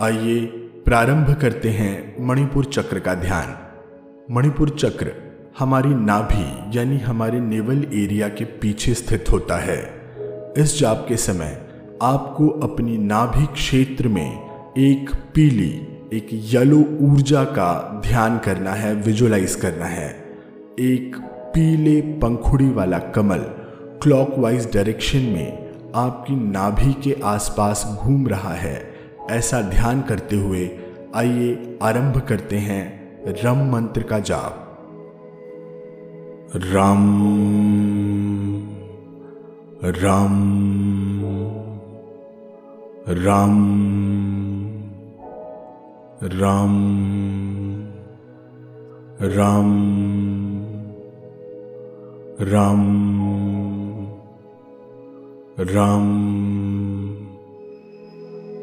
आइए प्रारंभ करते हैं मणिपुर चक्र का ध्यान। मणिपुर चक्र हमारी नाभि, यानी हमारे नेवल एरिया के पीछे स्थित होता है। इस जाप के समय आपको अपनी नाभि क्षेत्र में एक पीली, एक येलो ऊर्जा का ध्यान करना है विजुलाइज करना है। एक पीले पंखुड़ी वाला कमल क्लॉकवाइज डायरेक्शन में आपकी नाभि के आसपास घूम रहा है। ऐसा ध्यान करते हुए आइए आरंभ करते हैं रम मंत्र का जाप। राम राम राम राम राम राम राम।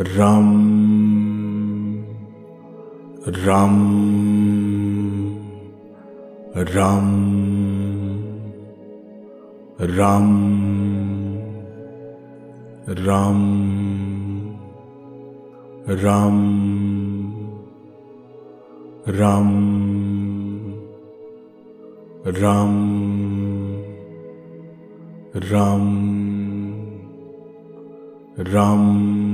राम राम राम राम राम राम राम राम राम राम